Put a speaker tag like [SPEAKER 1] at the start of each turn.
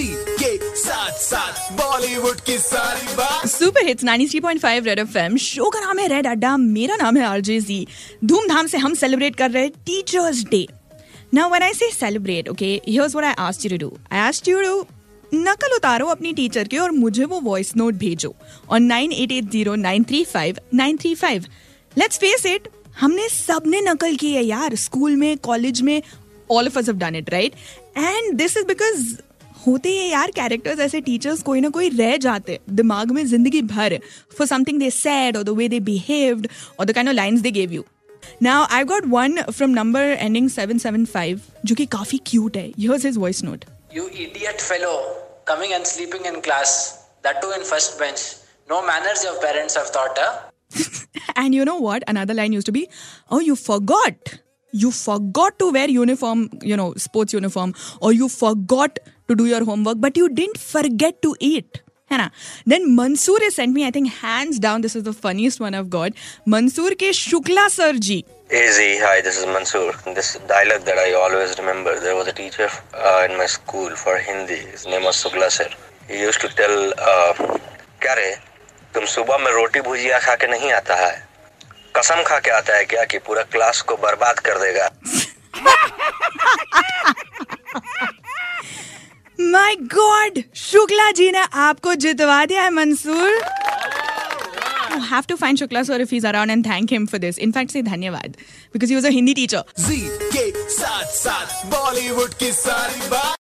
[SPEAKER 1] जी के साथ साथ बॉलीवुड की सारी बात।
[SPEAKER 2] Super hits 93.5 red FM show का नाम है रेड अड्डा मेरा नाम है आरजे जी धूमधाम से हम सेलिब्रेट कर रहे हैं teachers day now when I say celebrate okay here's what I asked you to do I asked you to नकल उतारो अपनी टीचर की और मुझे वो वॉइस नोट भेजो और 9880935935 लेट्स फेस इट हमने सबने नकल की है यार स्कूल में कॉलेज में all of us have done it right and this is because होते हैं यार कैरेक्टर्स ऐसे टीचर्स कोई ना कोई रह जाते दिमाग में ज़िंदगी भर फॉर समथिंग दे सैड और द वे दे बिहेव्ड और the kind of lines they gave you now I got one from number ending 775 जो कि काफ़ी क्यूट है। Here's his voice note
[SPEAKER 3] you idiot fellow coming and sleeping in class that too in first bench no manners your parents have taught
[SPEAKER 2] and you know what another line used to be oh you forgot You forgot to wear uniform, you know, sports uniform, or you forgot to do your homework, but you didn't forget to eat." है ना Then Mansoor has sent me, I think, hands down. This is the funniest one I've got. Mansoor ke Shukla sir ji.
[SPEAKER 4] Easy, hi, this is Mansoor. This dialogue that I always remember. There was a teacher uh, in my school for Hindi. His name was Sugla sir. He used to tell, uh, क्या रे तुम सुबह में रोटी भुजिया खा के नहीं आता है कसम खा के आता है क्या कि पूरा क्लास को बर्बाद कर देगा
[SPEAKER 2] My God, Shukla ji ने आपको जितवा दिया है Mansoor. You have to find Shukla sir if he's around and thank him for this. In fact, say धन्यवाद because he was a Hindi teacher.
[SPEAKER 1] जी के साथ साथ बॉलीवुड की सारी बात